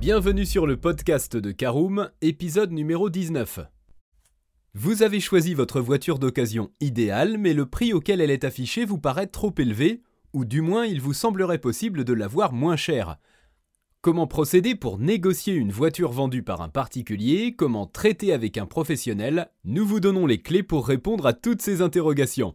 Bienvenue sur le podcast de Caroom, épisode numéro 19. Vous avez choisi votre voiture d'occasion idéale, mais le prix auquel elle est affichée vous paraît trop élevé, ou du moins il vous semblerait possible de l'avoir moins cher. Comment procéder pour négocier une voiture vendue par un particulier? Comment traiter avec un professionnel? Nous vous donnons les clés pour répondre à toutes ces interrogations.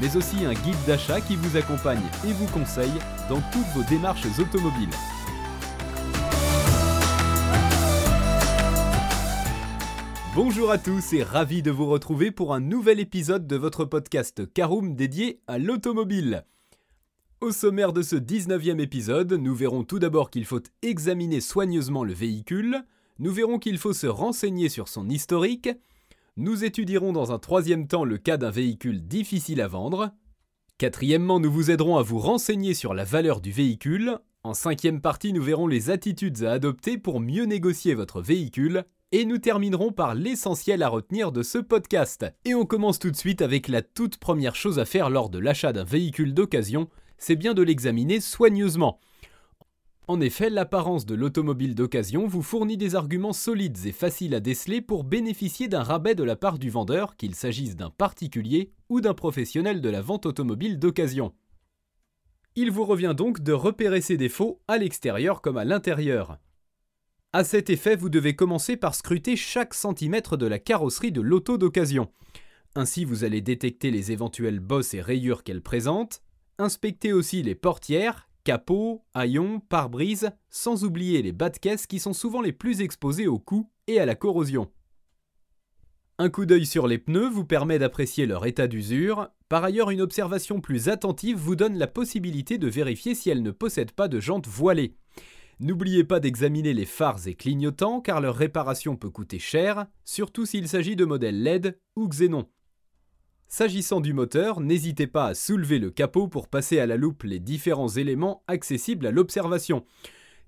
mais aussi un guide d'achat qui vous accompagne et vous conseille dans toutes vos démarches automobiles. Bonjour à tous et ravi de vous retrouver pour un nouvel épisode de votre podcast Caroom dédié à l'automobile. Au sommaire de ce 19e épisode, nous verrons tout d'abord qu'il faut examiner soigneusement le véhicule, nous verrons qu'il faut se renseigner sur son historique, nous étudierons dans un troisième temps le cas d'un véhicule difficile à vendre. Quatrièmement, nous vous aiderons à vous renseigner sur la valeur du véhicule. En cinquième partie, nous verrons les attitudes à adopter pour mieux négocier votre véhicule. Et nous terminerons par l'essentiel à retenir de ce podcast. Et on commence tout de suite avec la toute première chose à faire lors de l'achat d'un véhicule d'occasion, c'est bien de l'examiner soigneusement. En effet, l'apparence de l'automobile d'occasion vous fournit des arguments solides et faciles à déceler pour bénéficier d'un rabais de la part du vendeur, qu'il s'agisse d'un particulier ou d'un professionnel de la vente automobile d'occasion. Il vous revient donc de repérer ces défauts à l'extérieur comme à l'intérieur. À cet effet, vous devez commencer par scruter chaque centimètre de la carrosserie de l'auto d'occasion. Ainsi, vous allez détecter les éventuelles bosses et rayures qu'elle présente, inspecter aussi les portières, capot, haillons, pare-brise, sans oublier les bas de caisse qui sont souvent les plus exposés aux coups et à la corrosion. Un coup d'œil sur les pneus vous permet d'apprécier leur état d'usure. Par ailleurs, une observation plus attentive vous donne la possibilité de vérifier si elles ne possèdent pas de jantes voilées. N'oubliez pas d'examiner les phares et clignotants car leur réparation peut coûter cher, surtout s'il s'agit de modèles LED ou Xenon. S'agissant du moteur, n'hésitez pas à soulever le capot pour passer à la loupe les différents éléments accessibles à l'observation.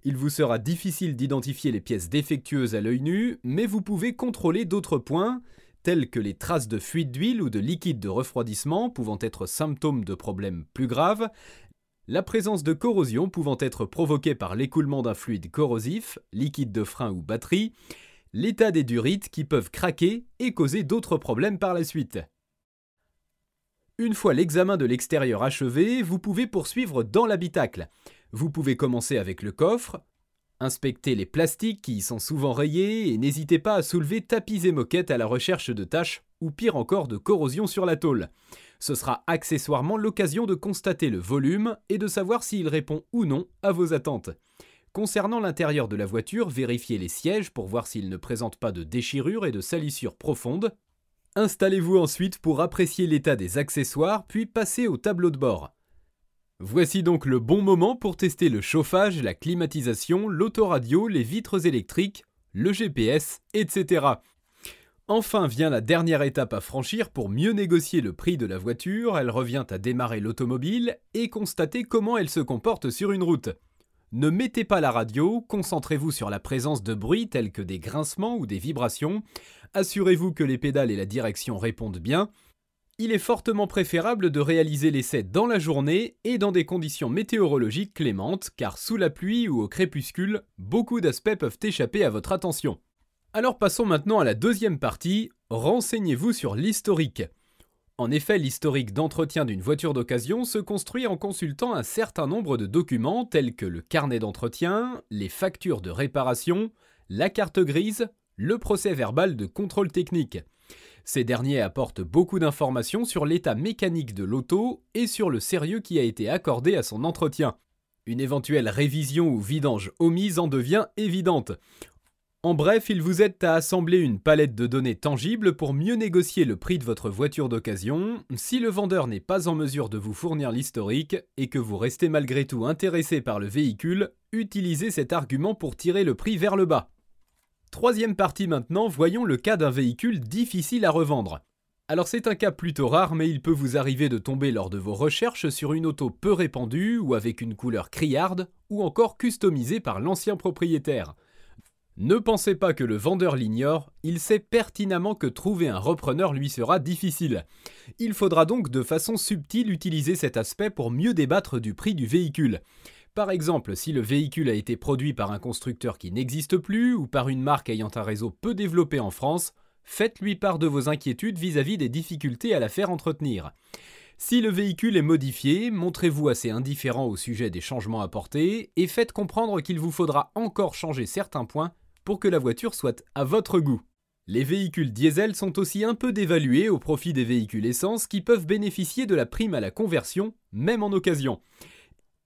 Il vous sera difficile d'identifier les pièces défectueuses à l'œil nu, mais vous pouvez contrôler d'autres points, tels que les traces de fuite d'huile ou de liquide de refroidissement pouvant être symptômes de problèmes plus graves, la présence de corrosion pouvant être provoquée par l'écoulement d'un fluide corrosif, liquide de frein ou batterie, l'état des durites qui peuvent craquer et causer d'autres problèmes par la suite. Une fois l'examen de l'extérieur achevé, vous pouvez poursuivre dans l'habitacle. Vous pouvez commencer avec le coffre, inspecter les plastiques qui y sont souvent rayés et n'hésitez pas à soulever tapis et moquettes à la recherche de taches ou pire encore de corrosion sur la tôle. Ce sera accessoirement l'occasion de constater le volume et de savoir s'il répond ou non à vos attentes. Concernant l'intérieur de la voiture, vérifiez les sièges pour voir s'ils ne présentent pas de déchirures et de salissures profondes, Installez-vous ensuite pour apprécier l'état des accessoires, puis passez au tableau de bord. Voici donc le bon moment pour tester le chauffage, la climatisation, l'autoradio, les vitres électriques, le GPS, etc. Enfin vient la dernière étape à franchir pour mieux négocier le prix de la voiture, elle revient à démarrer l'automobile et constater comment elle se comporte sur une route. Ne mettez pas la radio, concentrez-vous sur la présence de bruits tels que des grincements ou des vibrations, assurez-vous que les pédales et la direction répondent bien. Il est fortement préférable de réaliser l'essai dans la journée et dans des conditions météorologiques clémentes, car sous la pluie ou au crépuscule, beaucoup d'aspects peuvent échapper à votre attention. Alors passons maintenant à la deuxième partie, renseignez-vous sur l'historique. En effet, l'historique d'entretien d'une voiture d'occasion se construit en consultant un certain nombre de documents tels que le carnet d'entretien, les factures de réparation, la carte grise, le procès verbal de contrôle technique. Ces derniers apportent beaucoup d'informations sur l'état mécanique de l'auto et sur le sérieux qui a été accordé à son entretien. Une éventuelle révision ou vidange omise en devient évidente. En bref, il vous aide à assembler une palette de données tangibles pour mieux négocier le prix de votre voiture d'occasion. Si le vendeur n'est pas en mesure de vous fournir l'historique et que vous restez malgré tout intéressé par le véhicule, utilisez cet argument pour tirer le prix vers le bas. Troisième partie maintenant, voyons le cas d'un véhicule difficile à revendre. Alors c'est un cas plutôt rare, mais il peut vous arriver de tomber lors de vos recherches sur une auto peu répandue ou avec une couleur criarde ou encore customisée par l'ancien propriétaire. Ne pensez pas que le vendeur l'ignore, il sait pertinemment que trouver un repreneur lui sera difficile. Il faudra donc de façon subtile utiliser cet aspect pour mieux débattre du prix du véhicule. Par exemple, si le véhicule a été produit par un constructeur qui n'existe plus ou par une marque ayant un réseau peu développé en France, faites-lui part de vos inquiétudes vis-à-vis des difficultés à la faire entretenir. Si le véhicule est modifié, montrez-vous assez indifférent au sujet des changements apportés et faites comprendre qu'il vous faudra encore changer certains points pour que la voiture soit à votre goût. Les véhicules diesel sont aussi un peu dévalués au profit des véhicules essence qui peuvent bénéficier de la prime à la conversion, même en occasion.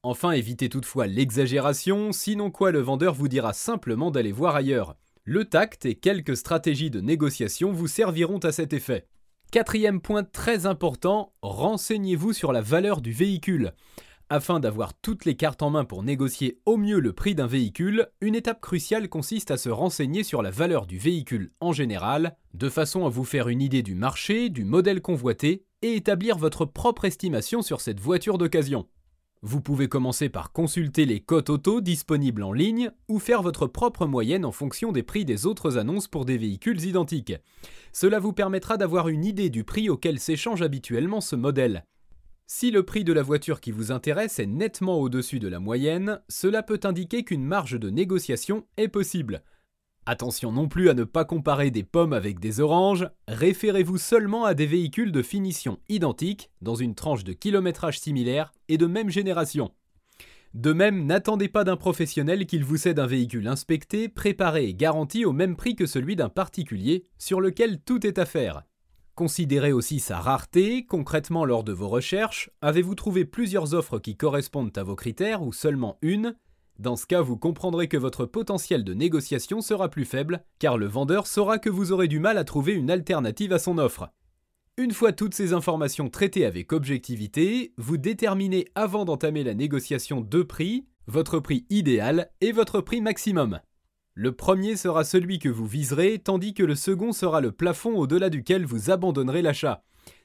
Enfin, évitez toutefois l'exagération, sinon quoi le vendeur vous dira simplement d'aller voir ailleurs. Le tact et quelques stratégies de négociation vous serviront à cet effet. Quatrième point très important, renseignez-vous sur la valeur du véhicule. Afin d'avoir toutes les cartes en main pour négocier au mieux le prix d'un véhicule, une étape cruciale consiste à se renseigner sur la valeur du véhicule en général, de façon à vous faire une idée du marché, du modèle convoité, et établir votre propre estimation sur cette voiture d'occasion. Vous pouvez commencer par consulter les cotes auto disponibles en ligne ou faire votre propre moyenne en fonction des prix des autres annonces pour des véhicules identiques. Cela vous permettra d'avoir une idée du prix auquel s'échange habituellement ce modèle. Si le prix de la voiture qui vous intéresse est nettement au-dessus de la moyenne, cela peut indiquer qu'une marge de négociation est possible. Attention non plus à ne pas comparer des pommes avec des oranges, référez-vous seulement à des véhicules de finition identique, dans une tranche de kilométrage similaire et de même génération. De même, n'attendez pas d'un professionnel qu'il vous cède un véhicule inspecté, préparé et garanti au même prix que celui d'un particulier, sur lequel tout est à faire. Considérez aussi sa rareté, concrètement lors de vos recherches, avez-vous trouvé plusieurs offres qui correspondent à vos critères ou seulement une? Dans ce cas, vous comprendrez que votre potentiel de négociation sera plus faible, car le vendeur saura que vous aurez du mal à trouver une alternative à son offre. Une fois toutes ces informations traitées avec objectivité, vous déterminez avant d'entamer la négociation deux prix, votre prix idéal et votre prix maximum. Le premier sera celui que vous viserez, tandis que le second sera le plafond au-delà duquel vous abandonnerez l'achat.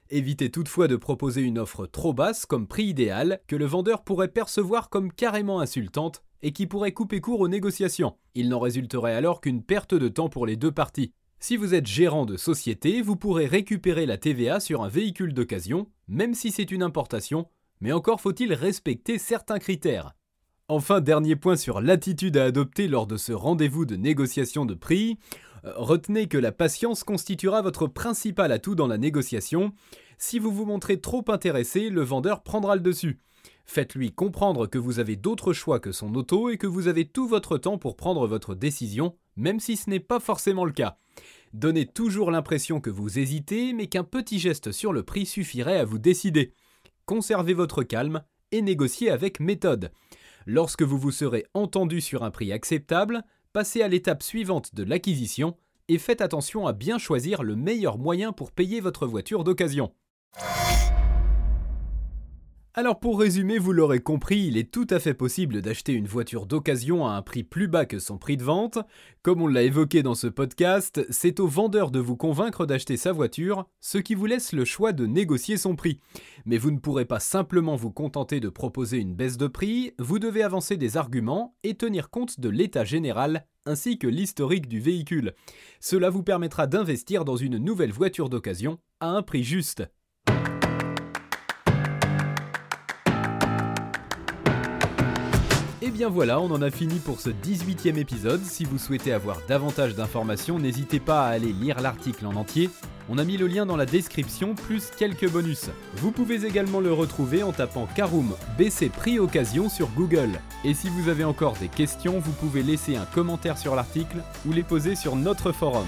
Évitez toutefois de proposer une offre trop basse comme prix idéal, que le vendeur pourrait percevoir comme carrément insultante et qui pourrait couper court aux négociations. Il n'en résulterait alors qu'une perte de temps pour les deux parties. Si vous êtes gérant de société, vous pourrez récupérer la TVA sur un véhicule d'occasion, même si c'est une importation, mais encore faut-il respecter certains critères. Enfin, dernier point sur l'attitude à adopter lors de ce rendez-vous de négociation de prix. Euh, retenez que la patience constituera votre principal atout dans la négociation. Si vous vous montrez trop intéressé, le vendeur prendra le dessus. Faites-lui comprendre que vous avez d'autres choix que son auto et que vous avez tout votre temps pour prendre votre décision, même si ce n'est pas forcément le cas. Donnez toujours l'impression que vous hésitez, mais qu'un petit geste sur le prix suffirait à vous décider. Conservez votre calme et négociez avec méthode. Lorsque vous vous serez entendu sur un prix acceptable, passez à l'étape suivante de l'acquisition et faites attention à bien choisir le meilleur moyen pour payer votre voiture d'occasion. Alors pour résumer, vous l'aurez compris, il est tout à fait possible d'acheter une voiture d'occasion à un prix plus bas que son prix de vente. Comme on l'a évoqué dans ce podcast, c'est au vendeur de vous convaincre d'acheter sa voiture, ce qui vous laisse le choix de négocier son prix. Mais vous ne pourrez pas simplement vous contenter de proposer une baisse de prix, vous devez avancer des arguments et tenir compte de l'état général ainsi que l'historique du véhicule. Cela vous permettra d'investir dans une nouvelle voiture d'occasion à un prix juste. Bien voilà, on en a fini pour ce 18e épisode. Si vous souhaitez avoir davantage d'informations, n'hésitez pas à aller lire l'article en entier. On a mis le lien dans la description, plus quelques bonus. Vous pouvez également le retrouver en tapant Caroom BC Prix Occasion sur Google. Et si vous avez encore des questions, vous pouvez laisser un commentaire sur l'article ou les poser sur notre forum.